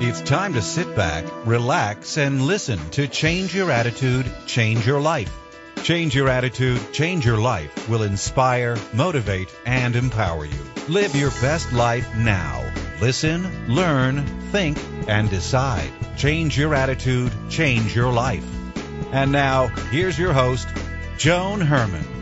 It's time to sit back, relax, and listen to Change Your Attitude, Change Your Life. Change Your Attitude, Change Your Life will inspire, motivate, and empower you. Live your best life now. Listen, learn, think, and decide. Change your attitude, change your life. And now, here's your host, Joan Herman.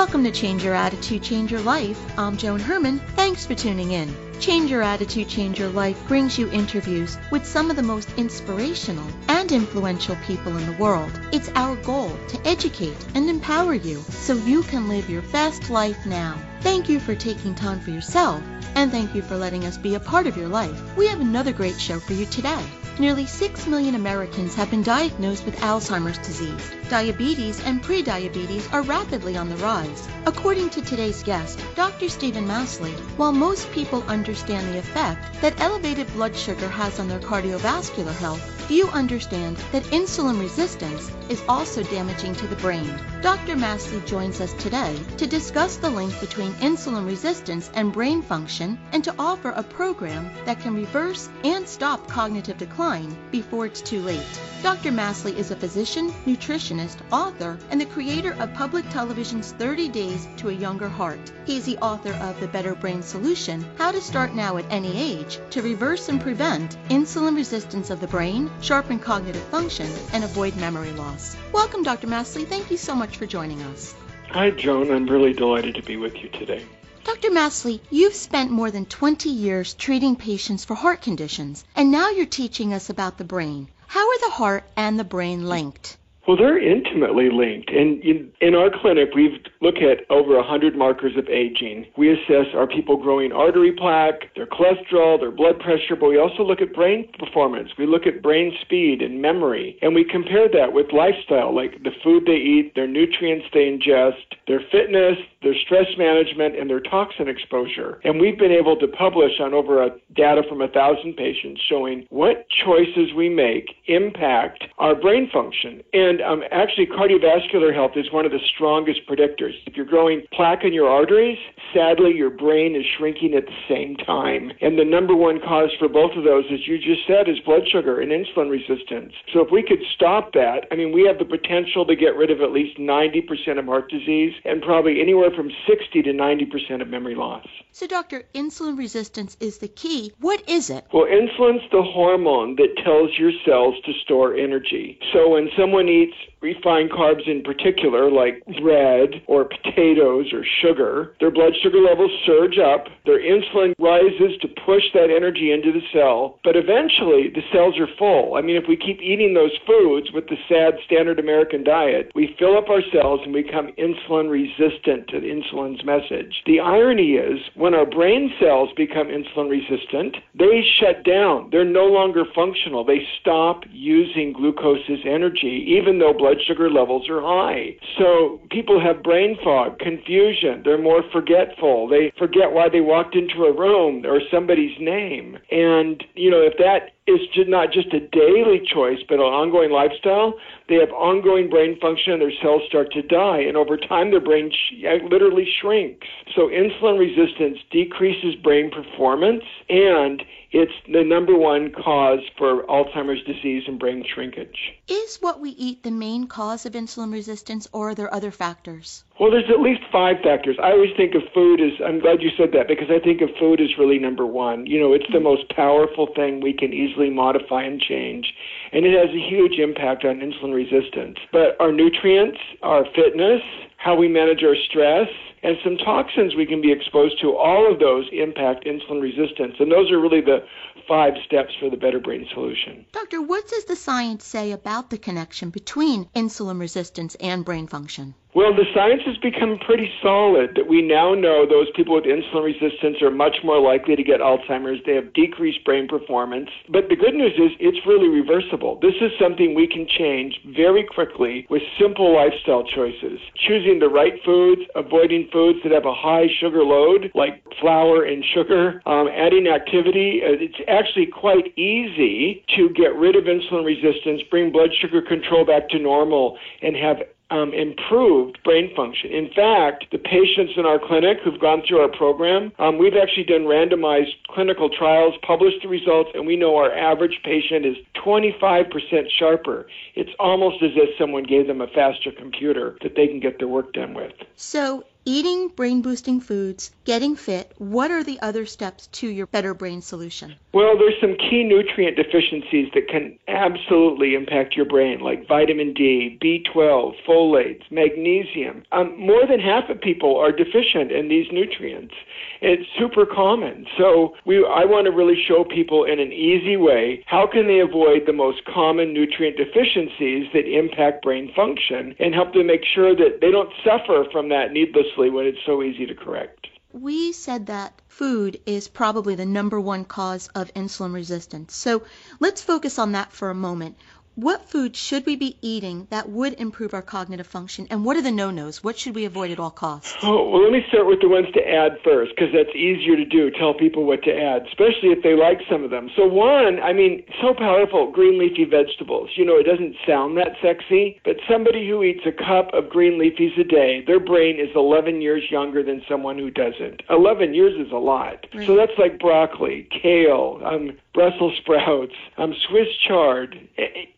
Welcome to Change Your Attitude, Change Your Life. I'm Joan Herman. Thanks for tuning in. Change Your Attitude, Change Your Life brings you interviews with some of the most inspirational and influential people in the world. It's our goal to educate and empower you so you can live your best life now. Thank you for taking time for yourself, and thank you for letting us be a part of your life. We have another great show for you today. Nearly 6 million Americans have been diagnosed with Alzheimer's disease. Diabetes and prediabetes are rapidly on the rise. According to today's guest, Dr. Stephen Masley, while most people understand the effect that elevated blood sugar has on their cardiovascular health, few understand that insulin resistance is also damaging to the brain. Dr. Masley joins us today to discuss the link between insulin resistance and brain function and to offer a program that can reverse and stop cognitive decline before it's too late. Dr. Masley is a physician, nutritionist, author, and the creator of public television's 30 Days to a Younger Heart. He's the author of The Better Brain Solution How to Start Now at Any Age to Reverse and Prevent Insulin Resistance of the Brain, Sharpen Cognitive Function, and Avoid Memory Loss. Welcome, Dr. Masley. Thank you so much for joining us. Hi, Joan. I'm really delighted to be with you today. Dr. Masley, you've spent more than 20 years treating patients for heart conditions, and now you're teaching us about the brain. How are the heart and the brain linked? Well, they're intimately linked. And in, in our clinic, we look at over 100 markers of aging. We assess are people growing artery plaque, their cholesterol, their blood pressure, but we also look at brain performance. We look at brain speed and memory. And we compare that with lifestyle, like the food they eat, their nutrients they ingest, their fitness, their stress management, and their toxin exposure. And we've been able to publish on over a data from a thousand patients showing what choices we make impact our brain function. And um, actually, cardiovascular health is one of the strongest predictors. If you're growing plaque in your arteries, sadly, your brain is shrinking at the same time. And the number one cause for both of those, as you just said, is blood sugar and insulin resistance. So if we could stop that, I mean, we have the potential to get rid of at least 90% of heart disease and probably anywhere from 60 to 90% of memory loss. So, doctor, insulin resistance is the key. What is it? Well, insulin's the hormone that tells your cells to store energy. So when someone eats States refined carbs in particular, like bread or potatoes or sugar, their blood sugar levels surge up, their insulin rises to push that energy into the cell, but eventually the cells are full. I mean, if we keep eating those foods with the sad standard American diet, we fill up our cells and become insulin resistant to the insulin's message. The irony is, when our brain cells become insulin resistant, they shut down. They're no longer functional. They stop using glucose as energy, even though blood sugar levels are high. So people have brain fog, confusion. They're more forgetful. They forget why they walked into a room or somebody's name. And, you know, if that is not just a daily choice, but an ongoing lifestyle, they have ongoing brain function and their cells start to die. And over time, their brain sh- literally shrinks. So insulin resistance decreases brain performance and it's the number one cause for Alzheimer's disease and brain shrinkage. Is what we eat the main cause of insulin resistance, or are there other factors? Well, there's at least five factors. I always think of food as, I'm glad you said that, because I think of food as really number one. You know, it's the most powerful thing we can easily modify and change, and it has a huge impact on insulin resistance. But our nutrients, our fitness, how we manage our stress, and some toxins we can be exposed to, all of those impact insulin resistance. And those are really the five steps for the Better Brain solution. Doctor, what does the science say about the connection between insulin resistance and brain function? Well, the science has become pretty solid that we now know those people with insulin resistance are much more likely to get Alzheimer's. They have decreased brain performance. But the good news is it's really reversible. This is something we can change very quickly with simple lifestyle choices. Choosing the right foods, avoiding foods that have a high sugar load, like flour and sugar, um, adding activity. Uh, it's actually quite easy to get rid of insulin resistance, bring blood sugar control back to normal, and have um, improved brain function. In fact, the patients in our clinic who've gone through our program, um, we've actually done randomized clinical trials, published the results, and we know our average patient is 25% sharper. It's almost as if someone gave them a faster computer that they can get their work done with. So, eating brain boosting foods, getting fit, what are the other steps to your better brain solution? Well, there's some key nutrient deficiencies that can absolutely impact your brain, like vitamin D, B12, folates, magnesium. Um, more than half of people are deficient in these nutrients. It's super common. So we, I want to really show people in an easy way how can they avoid the most common nutrient deficiencies that impact brain function and help them make sure that they don't suffer from that needlessly when it's so easy to correct. We said that food is probably the number one cause of insulin resistance. So let's focus on that for a moment. What food should we be eating that would improve our cognitive function, and what are the no-nos? What should we avoid at all costs? Oh, well, let me start with the ones to add first, because that's easier to do. Tell people what to add, especially if they like some of them. So one, I mean, so powerful, green leafy vegetables. You know, it doesn't sound that sexy, but somebody who eats a cup of green leafies a day, their brain is 11 years younger than someone who doesn't. 11 years is a lot. Right. So that's like broccoli, kale, um, Brussels sprouts, um, Swiss chard,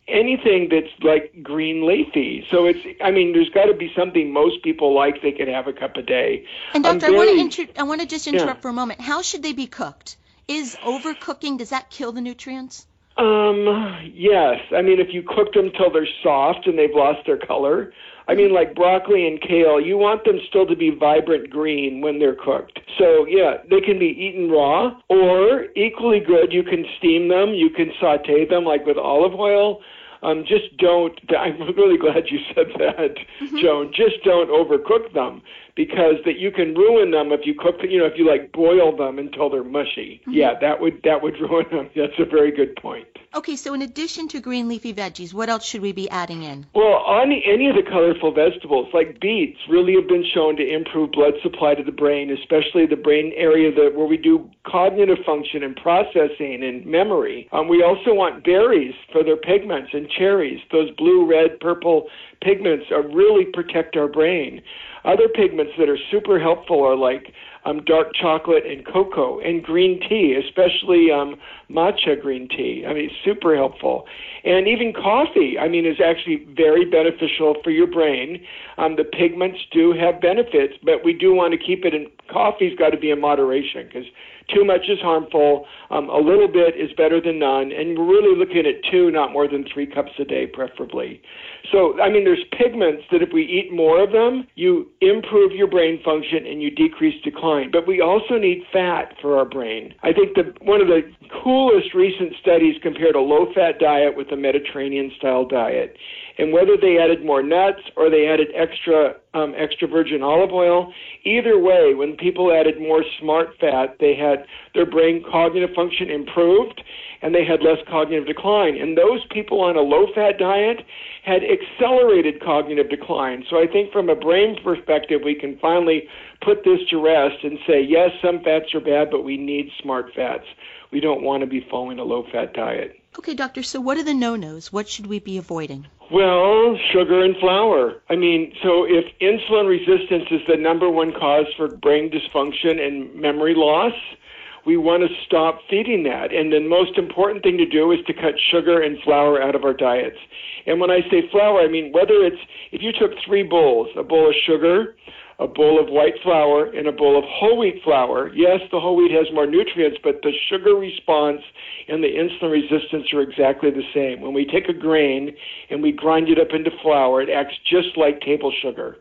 anything that's like green leafy. So it's, I mean, there's got to be something most people like they could have a cup a day. And doctor, very, I want to inter- I want to just interrupt yeah. for a moment. How should they be cooked? Is overcooking does that kill the nutrients? Um, yes. I mean, if you cook them till they're soft and they've lost their color, I mean, like broccoli and kale, you want them still to be vibrant green when they're cooked. So, yeah, they can be eaten raw, or equally good, you can steam them, you can saute them, like with olive oil. Um, just don't. I'm really glad you said that, mm-hmm. Joan. Just don't overcook them because that you can ruin them if you cook. You know, if you like boil them until they're mushy. Mm-hmm. Yeah, that would that would ruin them. That's a very good point. Okay, so in addition to green leafy veggies, what else should we be adding in? Well, on any of the colorful vegetables, like beets, really have been shown to improve blood supply to the brain, especially the brain area that where we do cognitive function and processing and memory. Um, we also want berries for their pigments and cherries. Those blue, red, purple pigments are really protect our brain. Other pigments that are super helpful are like um, dark chocolate and cocoa and green tea, especially um, matcha green tea. I mean, super helpful. And even coffee, I mean, is actually very beneficial for your brain. Um, the pigments do have benefits, but we do want to keep it in. Coffee's got to be in moderation because too much is harmful. Um, a little bit is better than none, and we're really looking at two, not more than three cups a day, preferably. So, I mean, there's pigments that if we eat more of them, you improve your brain function and you decrease decline. But we also need fat for our brain. I think the one of the coolest recent studies compared a low-fat diet with a Mediterranean-style diet and whether they added more nuts or they added extra um, extra virgin olive oil, either way, when people added more smart fat, they had their brain cognitive function improved and they had less cognitive decline. And those people on a low fat diet had accelerated cognitive decline. So I think from a brain perspective, we can finally put this to rest and say, yes, some fats are bad, but we need smart fats. We don't want to be following a low fat diet. Okay, doctor, so what are the no nos? What should we be avoiding? Well, sugar and flour. I mean, so if insulin resistance is the number one cause for brain dysfunction and memory loss, we want to stop feeding that. And the most important thing to do is to cut sugar and flour out of our diets. And when I say flour, I mean whether it's if you took three bowls, a bowl of sugar, a bowl of white flour and a bowl of whole wheat flour. Yes, the whole wheat has more nutrients, but the sugar response and the insulin resistance are exactly the same. When we take a grain and we grind it up into flour, it acts just like table sugar.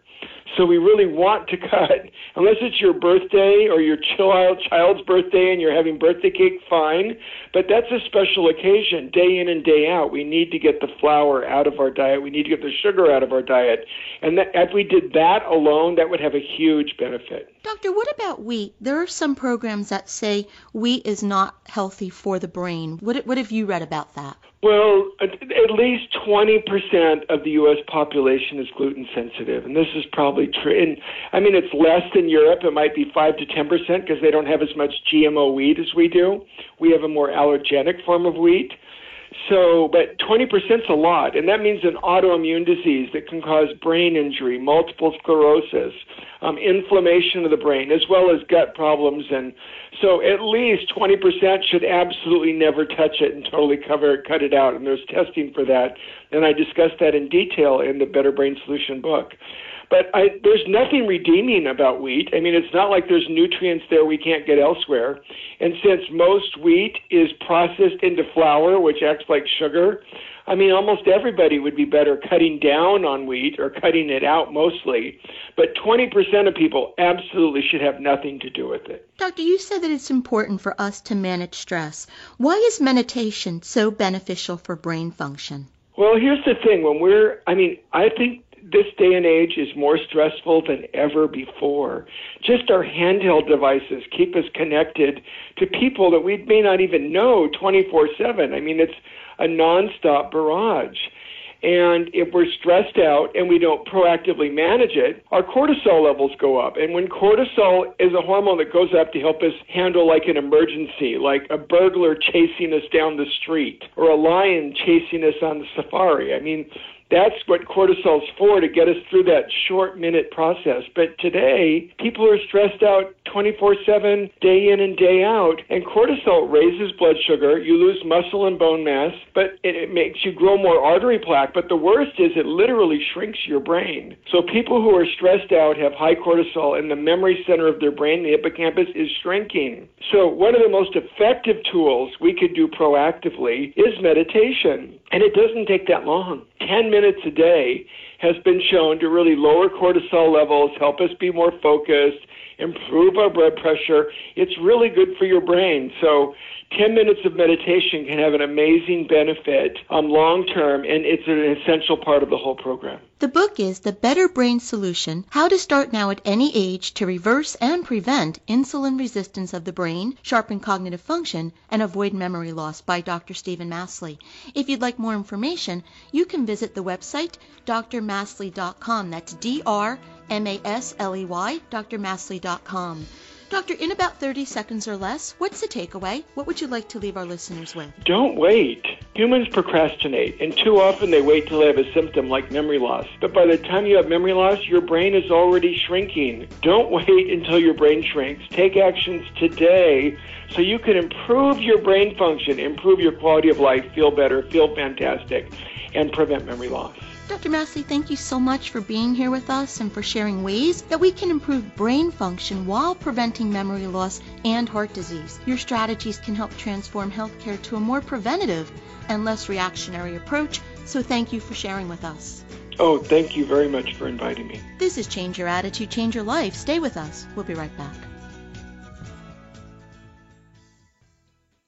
So we really want to cut, unless it's your birthday or your child child's birthday and you're having birthday cake, fine. But that's a special occasion, day in and day out. We need to get the flour out of our diet. We need to get the sugar out of our diet. And that, if we did that alone, that would have a huge benefit. Doctor, what about wheat? There are some programs that say wheat is not healthy for the brain. What, what have you read about that? Well, at, least 20% of the U.S. population is gluten sensitive, and this is probably true. And I mean, it's less than Europe. It might be 5 to 10% because they don't have as much GMO wheat as we do. We have a more allergenic form of wheat. So, but 20% is a lot, and that means an autoimmune disease that can cause brain injury, multiple sclerosis, um, inflammation of the brain, as well as gut problems. And so, at least 20% should absolutely never touch it and totally cover it, cut it out. And there's testing for that, and I discuss that in detail in the Better Brain Solution book. But I, there's nothing redeeming about wheat. I mean, it's not like there's nutrients there we can't get elsewhere. And since most wheat is processed into flour, which acts like sugar, I mean, almost everybody would be better cutting down on wheat or cutting it out mostly. But 20% of people absolutely should have nothing to do with it. Doctor, you said that it's important for us to manage stress. Why is meditation so beneficial for brain function? Well, here's the thing. When we're, I mean, I think this day and age is more stressful than ever before. Just our handheld devices keep us connected to people that we may not even know 24 7. I mean, it's a nonstop barrage. And if we're stressed out and we don't proactively manage it, our cortisol levels go up. And when cortisol is a hormone that goes up to help us handle like an emergency, like a burglar chasing us down the street or a lion chasing us on the safari. I mean, that's what cortisol's for to get us through that short minute process. But today, people are stressed out 24 7, day in and day out. And cortisol raises blood sugar. You lose muscle and bone mass, but it, it makes you grow more artery plaque. But the worst is it literally shrinks your brain. So people who are stressed out have high cortisol, and the memory center of their brain, the hippocampus, is shrinking. So one of the most effective tools we could do proactively is meditation. And it doesn't take that long. 10 minutes a day has been shown to really lower cortisol levels, help us be more focused, improve our blood pressure. It's really good for your brain. So 10 minutes of meditation can have an amazing benefit um, long term, and it's an essential part of the whole program. The book is The Better Brain Solution How to Start Now at Any Age to Reverse and Prevent Insulin Resistance of the Brain, Sharpen Cognitive Function, and Avoid Memory Loss by Dr. Stephen Masley. If you'd like more information, you can visit the website drmasley.com. That's D R M A S L E Y, drmasley.com. Doctor, in about 30 seconds or less, what's the takeaway? What would you like to leave our listeners with? Don't wait. Humans procrastinate, and too often they wait till they have a symptom like memory loss. But by the time you have memory loss, your brain is already shrinking. Don't wait until your brain shrinks. Take actions today so you can improve your brain function, improve your quality of life, feel better, feel fantastic, and prevent memory loss. Dr. Masley, thank you so much for being here with us and for sharing ways that we can improve brain function while preventing memory loss and heart disease. Your strategies can help transform healthcare to a more preventative and less reactionary approach, so thank you for sharing with us. Oh, thank you very much for inviting me. This is Change Your Attitude, Change Your Life. Stay with us. We'll be right back.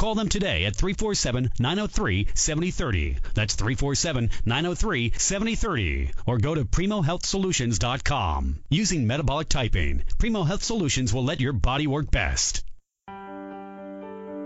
Call them today at 347 903 7030. That's 347 903 7030. Or go to PrimoHealthSolutions.com. Using metabolic typing, Primo Health Solutions will let your body work best.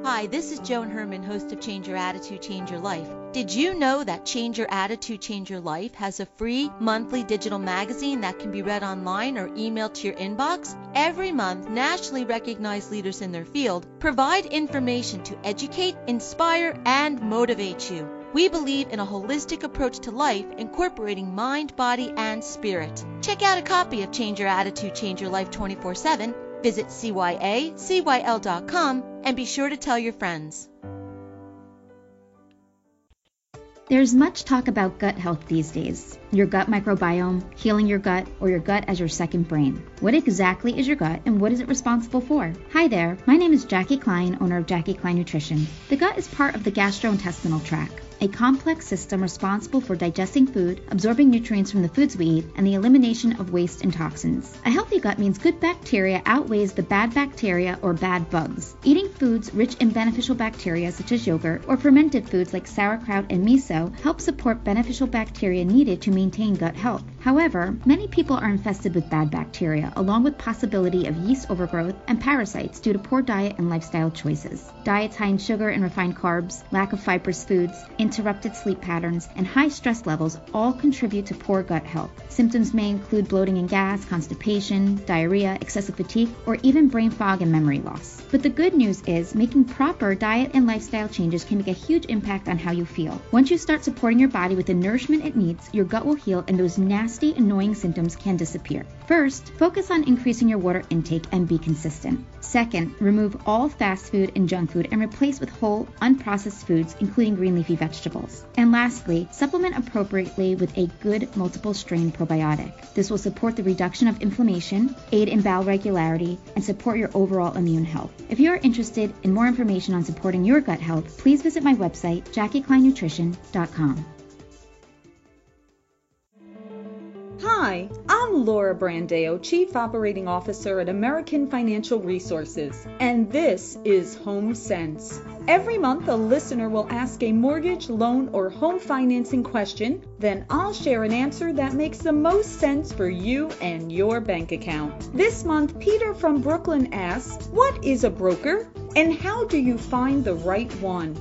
Hi, this is Joan Herman, host of Change Your Attitude, Change Your Life. Did you know that Change Your Attitude, Change Your Life has a free monthly digital magazine that can be read online or emailed to your inbox? Every month, nationally recognized leaders in their field provide information to educate, inspire, and motivate you. We believe in a holistic approach to life, incorporating mind, body, and spirit. Check out a copy of Change Your Attitude, Change Your Life 24 7 Visit cyacyl.com and be sure to tell your friends. There's much talk about gut health these days. Your gut microbiome, healing your gut, or your gut as your second brain. What exactly is your gut and what is it responsible for? Hi there, my name is Jackie Klein, owner of Jackie Klein Nutrition. The gut is part of the gastrointestinal tract a complex system responsible for digesting food, absorbing nutrients from the foods we eat, and the elimination of waste and toxins. A healthy gut means good bacteria outweighs the bad bacteria or bad bugs. Eating foods rich in beneficial bacteria such as yogurt or fermented foods like sauerkraut and miso so help support beneficial bacteria needed to maintain gut health. However, many people are infested with bad bacteria, along with possibility of yeast overgrowth and parasites due to poor diet and lifestyle choices. Diets high in sugar and refined carbs, lack of fibrous foods, interrupted sleep patterns, and high stress levels all contribute to poor gut health. Symptoms may include bloating and gas, constipation, diarrhea, excessive fatigue, or even brain fog and memory loss. But the good news is making proper diet and lifestyle changes can make a huge impact on how you feel. Once you start supporting your body with the nourishment it needs, your gut will heal and those nasty, annoying symptoms can disappear. First, focus on increasing your water intake and be consistent. Second, remove all fast food and junk food and replace with whole, unprocessed foods, including green leafy vegetables. And lastly, supplement appropriately with a good multiple strain probiotic. This will support the reduction of inflammation, aid in bowel regularity, and support your overall immune health. If you are interested in more information on supporting your gut health, please visit my website, JackieKleinNutrition.com. Hi, I'm Laura Brandeo, Chief Operating Officer at American Financial Resources, and this is Home Sense. Every month, a listener will ask a mortgage, loan, or home financing question. Then I'll share an answer that makes the most sense for you and your bank account. This month, Peter from Brooklyn asks, What is a broker? And how do you find the right one?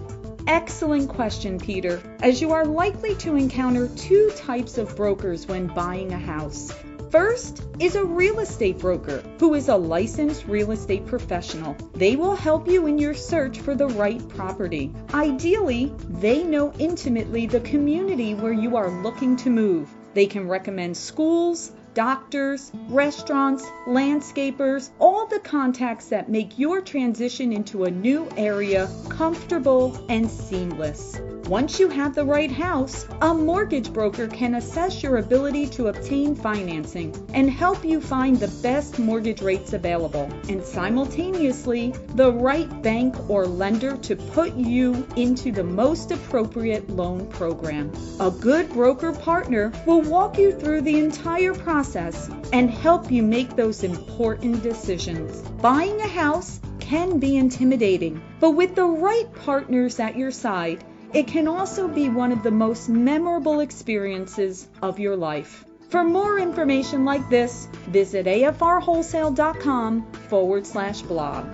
Excellent question, Peter, as you are likely to encounter two types of brokers when buying a house. First is a real estate broker who is a licensed real estate professional. They will help you in your search for the right property. Ideally, they know intimately the community where you are looking to move. They can recommend schools, doctors, restaurants, landscapers, all the contacts that make your transition into a new area comfortable and seamless. Once you have the right house, a mortgage broker can assess your ability to obtain financing and help you find the best mortgage rates available and simultaneously the right bank or lender to put you into the most appropriate loan program. A good broker partner will walk you through the entire process and help you make those important decisions. Buying a house can be intimidating, but with the right partners at your side, it can also be one of the most memorable experiences of your life. For more information like this, visit afrwholesale.com forward slash blog.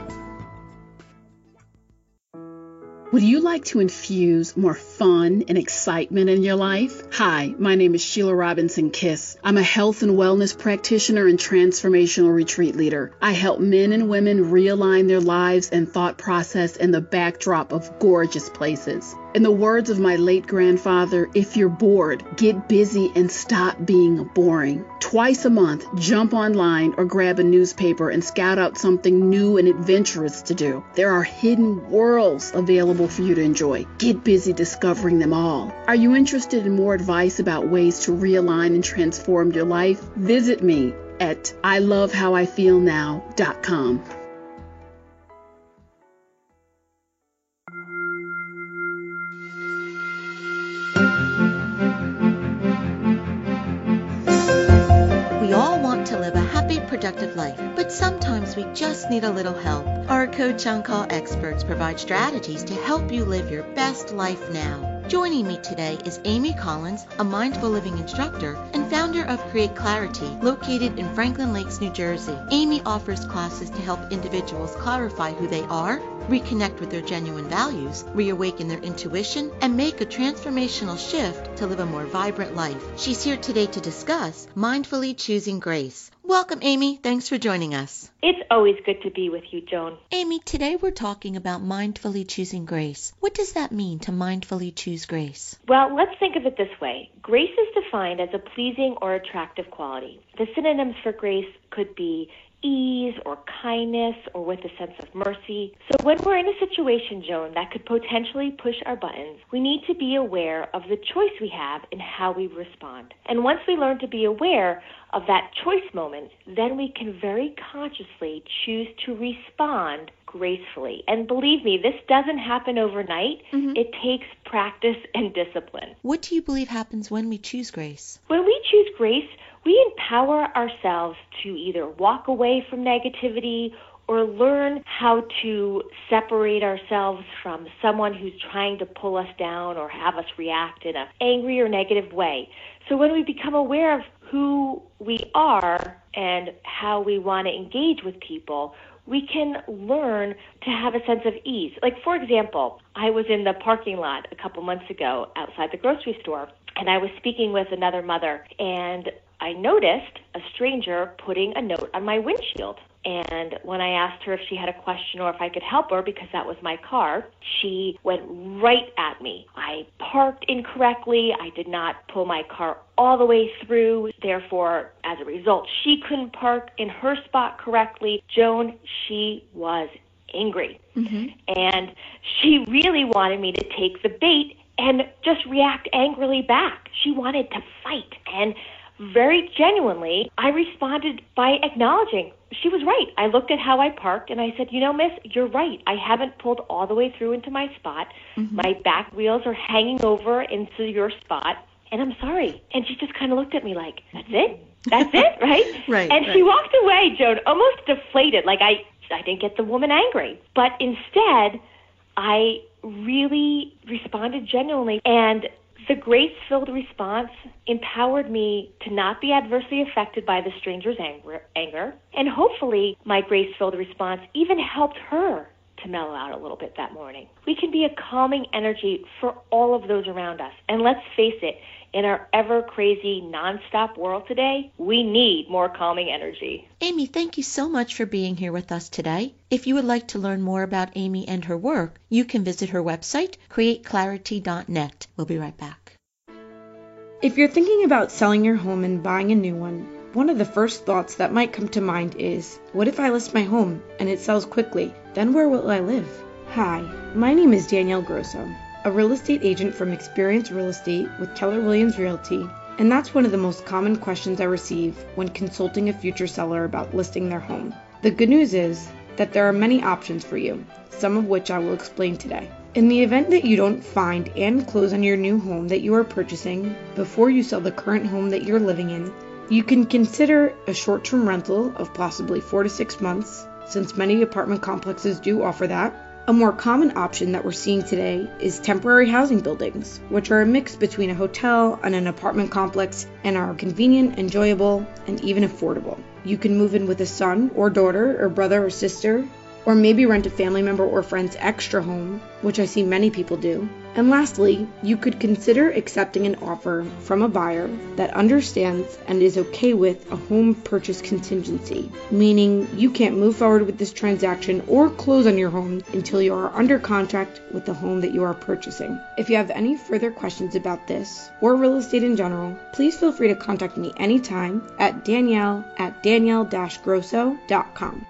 Would you like to infuse more fun and excitement in your life? Hi, my name is Sheila Robinson Kiss. I'm a health and wellness practitioner and transformational retreat leader. I help men and women realign their lives and thought process in the backdrop of gorgeous places. In the words of my late grandfather, if you're bored, get busy and stop being boring. Twice a month, jump online or grab a newspaper and scout out something new and adventurous to do. There are hidden worlds available for you to enjoy. Get busy discovering them all. Are you interested in more advice about ways to realign and transform your life? Visit me at ilovehowifeelnow.com. productive life, but sometimes we just need a little help. Our Coach On Call experts provide strategies to help you live your best life now. Joining me today is Amy Collins, a mindful living instructor and founder of Create Clarity, located in Franklin Lakes, New Jersey. Amy offers classes to help individuals clarify who they are, reconnect with their genuine values, reawaken their intuition, and make a transformational shift to live a more vibrant life. She's here today to discuss mindfully choosing grace. Welcome, Amy. Thanks for joining us. It's always good to be with you, Joan. Amy, today we're talking about mindfully choosing grace. What does that mean to mindfully choose grace? Well, let's think of it this way grace is defined as a pleasing or attractive quality. The synonyms for grace could be ease or kindness or with a sense of mercy. So when we're in a situation, Joan, that could potentially push our buttons, we need to be aware of the choice we have in how we respond. And once we learn to be aware of that choice moment, then we can very consciously choose to respond gracefully. And believe me, this doesn't happen overnight. Mhm. It takes practice and discipline. What do you believe happens when we choose grace? When we choose grace, we empower ourselves to either walk away from negativity or learn how to separate ourselves from someone who's trying to pull us down or have us react in an angry or negative way. So when we become aware of who we are and how we want to engage with people, we can learn to have a sense of ease. Like, for example, I was in the parking lot a couple months ago outside the grocery store, and I was speaking with another mother, and I noticed a stranger putting a note on my windshield. And when I asked her if she had a question or if I could help her because that was my car, she went right at me. I parked incorrectly. I did not pull my car all the way through. Therefore, as a result, she couldn't park in her spot correctly. Joan, she was angry. Mm-hmm. And she really wanted me to take the bait and just react angrily back. She wanted to fight. And very genuinely, I responded by acknowledging she was right. I looked at how I parked and I said, You know, miss, you're right. I haven't pulled all the way through into my spot. Mm-hmm. My back wheels are hanging over into your spot, and I'm sorry. And she just kind of looked at me like, That's it? That's it, right? right. And right. she walked away, Joan, almost deflated. Like I, I didn't get the woman angry. But instead, I really responded genuinely. And the grace filled response empowered me to not be adversely affected by the stranger's anger, and hopefully, my grace filled response even helped her to mellow out a little bit that morning. We can be a calming energy for all of those around us. And let's face it, in our ever crazy, nonstop world today, we need more calming energy. Amy, thank you so much for being here with us today. If you would like to learn more about Amy and her work, you can visit her website, createclarity.net. We'll be right back. If you're thinking about selling your home and buying a new one, one of the first thoughts that might come to mind is what if I list my home and it sells quickly? Then where will I live? Hi, my name is Danielle Grosso a real estate agent from Experience Real Estate with Keller Williams Realty, and that's one of the most common questions I receive when consulting a future seller about listing their home. The good news is that there are many options for you, some of which I will explain today. In the event that you don't find and close on your new home that you are purchasing before you sell the current home that you're living in, you can consider a short term rental of possibly four to six months, since many apartment complexes do offer that a more common option that we're seeing today is temporary housing buildings, which are a mix between a hotel and an apartment complex and are convenient, enjoyable, and even affordable. You can move in with a son or daughter or brother or sister or maybe rent a family member or friend's extra home, which I see many people do. And lastly, you could consider accepting an offer from a buyer that understands and is okay with a home purchase contingency, meaning you can't move forward with this transaction or close on your home until you are under contract with the home that you are purchasing. If you have any further questions about this or real estate in general, please feel free to contact me anytime at danielle at danielle-grosso.com.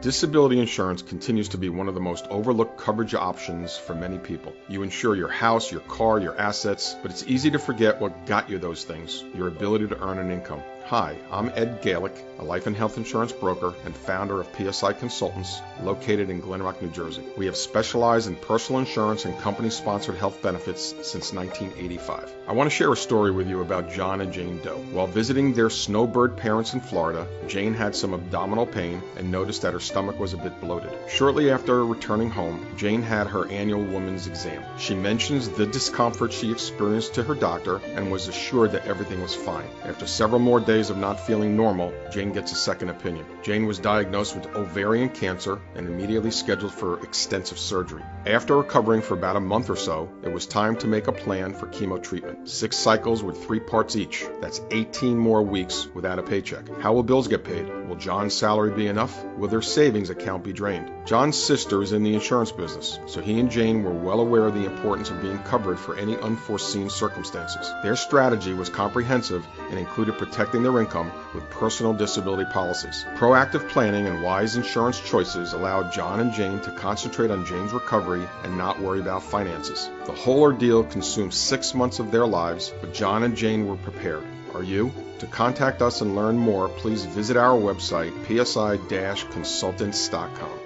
Disability insurance continues to be one of the most overlooked coverage options for many people. You insure your house, your car, your assets, but it's easy to forget what got you those things your ability to earn an income. Hi, I'm Ed Galick, a life and health insurance broker and founder of PSI Consultants, located in Glen Rock, New Jersey. We have specialized in personal insurance and company sponsored health benefits since 1985. I want to share a story with you about John and Jane Doe. While visiting their snowbird parents in Florida, Jane had some abdominal pain and noticed that her stomach was a bit bloated. Shortly after returning home, Jane had her annual woman's exam. She mentions the discomfort she experienced to her doctor and was assured that everything was fine. After several more days, days of not feeling normal, Jane gets a second opinion. Jane was diagnosed with ovarian cancer and immediately scheduled for extensive surgery. After recovering for about a month or so, it was time to make a plan for chemo treatment. Six cycles with three parts each. That's 18 more weeks without a paycheck. How will bills get paid? Will John's salary be enough? Will their savings account be drained? John's sister is in the insurance business, so he and Jane were well aware of the importance of being covered for any unforeseen circumstances. Their strategy was comprehensive and included protecting their income with personal disability policies. Proactive planning and wise insurance choices allowed John and Jane to concentrate on Jane's recovery and not worry about finances. The whole ordeal consumed six months of their lives, but John and Jane were prepared. Are you? To contact us and learn more, please visit our website, psi-consultants.com.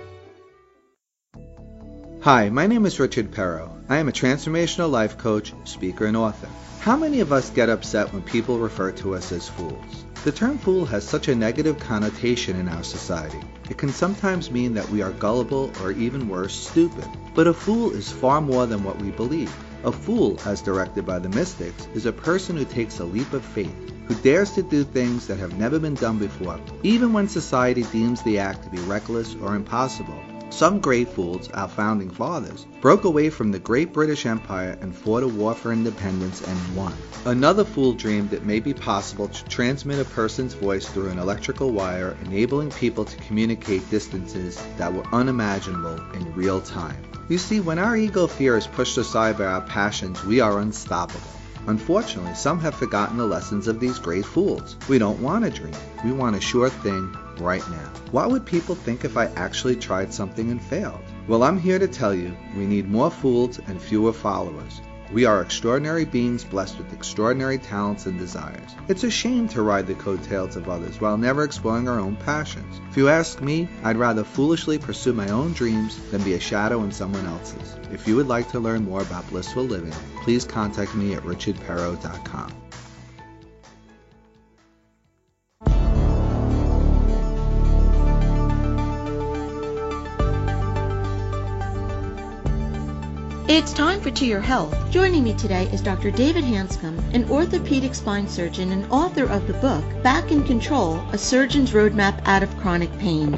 Hi, my name is Richard Perro. I am a transformational life coach, speaker, and author. How many of us get upset when people refer to us as fools? The term fool has such a negative connotation in our society. It can sometimes mean that we are gullible or even worse, stupid. But a fool is far more than what we believe. A fool, as directed by the mystics, is a person who takes a leap of faith, who dares to do things that have never been done before, even when society deems the act to be reckless or impossible. Some great fools, our founding fathers, broke away from the great British Empire and fought a war for independence and won. Another fool dreamed it may be possible to transmit a person's voice through an electrical wire, enabling people to communicate distances that were unimaginable in real time. You see, when our ego fear is pushed aside by our passions, we are unstoppable. Unfortunately, some have forgotten the lessons of these great fools. We don't want a dream. We want a sure thing right now. What would people think if I actually tried something and failed? Well, I'm here to tell you we need more fools and fewer followers. We are extraordinary beings blessed with extraordinary talents and desires. It's a shame to ride the coattails of others while never exploring our own passions. If you ask me, I'd rather foolishly pursue my own dreams than be a shadow in someone else's. If you would like to learn more about blissful living, please contact me at richardperro.com. It's time for To Your Health. Joining me today is Dr. David Hanscom, an orthopedic spine surgeon and author of the book Back in Control A Surgeon's Roadmap Out of Chronic Pain.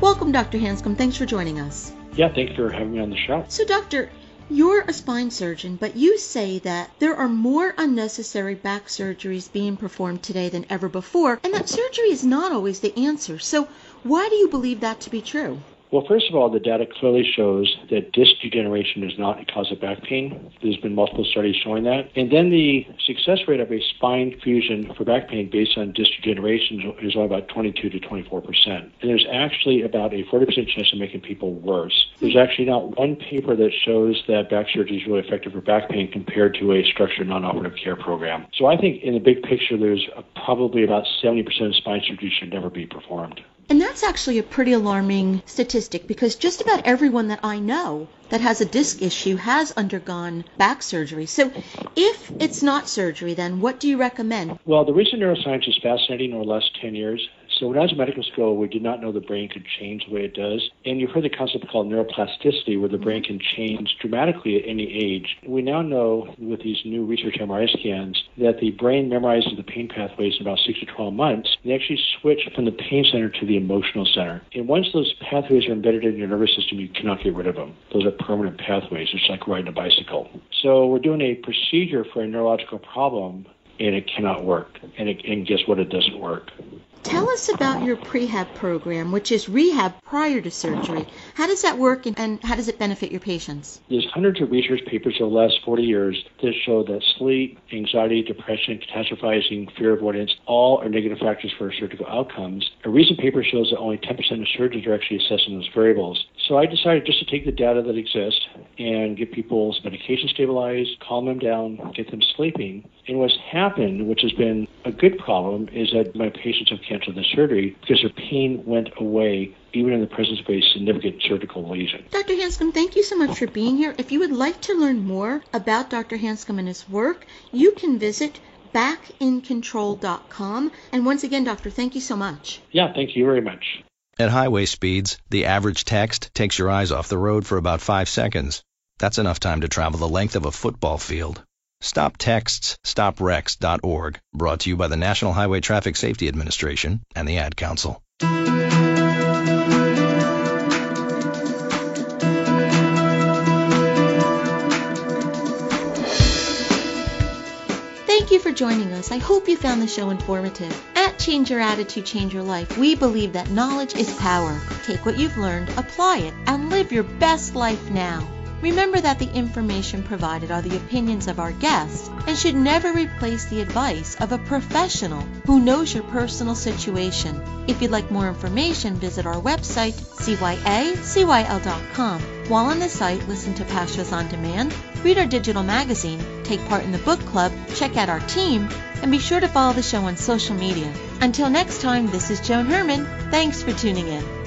Welcome, Dr. Hanscom. Thanks for joining us. Yeah, thanks for having me on the show. So, Doctor, you're a spine surgeon, but you say that there are more unnecessary back surgeries being performed today than ever before, and that surgery is not always the answer. So, why do you believe that to be true? Well, first of all, the data clearly shows that disc degeneration is not a cause of back pain. There's been multiple studies showing that. And then the success rate of a spine fusion for back pain based on disc degeneration is only about 22 to 24 percent. And there's actually about a 40 percent chance of making people worse. There's actually not one paper that shows that back surgery is really effective for back pain compared to a structured non-operative care program. So I think in the big picture, there's probably about 70 percent of spine surgery should never be performed. And that's actually a pretty alarming statistic because just about everyone that I know that has a disc issue has undergone back surgery. So if it's not surgery, then what do you recommend? Well, the recent neuroscience is fascinating over the last 10 years. So when I was in medical school, we did not know the brain could change the way it does. And you've heard the concept called neuroplasticity, where the brain can change dramatically at any age. We now know with these new research MRI scans that the brain memorizes the pain pathways in about 6 to 12 months. They actually switch from the pain center to the emotional center. And once those pathways are embedded in your nervous system, you cannot get rid of them. Those are permanent pathways. It's like riding a bicycle. So we're doing a procedure for a neurological problem and it cannot work. And, it, and guess what? It doesn't work. Tell us about your prehab program, which is rehab prior to surgery. How does that work and how does it benefit your patients? There's hundreds of research papers over the last 40 years that show that sleep, anxiety, depression, catastrophizing, fear avoidance, all are negative factors for surgical outcomes. A recent paper shows that only 10% of surgeons are actually assessing those variables. So I decided just to take the data that exists and get people's medication stabilized, calm them down, get them sleeping. And what's happened, which has been a good problem, is that my patients have canceled the surgery because their pain went away even in the presence of a significant surgical lesion. Dr. Hanscom, thank you so much for being here. If you would like to learn more about Dr. Hanscom and his work, you can visit backincontrol.com. And once again, doctor, thank you so much. Yeah, thank you very much. At highway speeds, the average text takes your eyes off the road for about five seconds. That's enough time to travel the length of a football field. Stop texts, brought to you by the National Highway Traffic Safety Administration and the Ad Council. Thank you for joining us. I hope you found the show informative. At Change Your Attitude, Change Your Life, we believe that knowledge is power. Take what you've learned, apply it, and live your best life now. Remember that the information provided are the opinions of our guests and should never replace the advice of a professional who knows your personal situation. If you'd like more information, visit our website, cyacyl.com. While on the site, listen to past shows on demand, read our digital magazine, take part in the book club, check out our team, and be sure to follow the show on social media. Until next time, this is Joan Herman. Thanks for tuning in.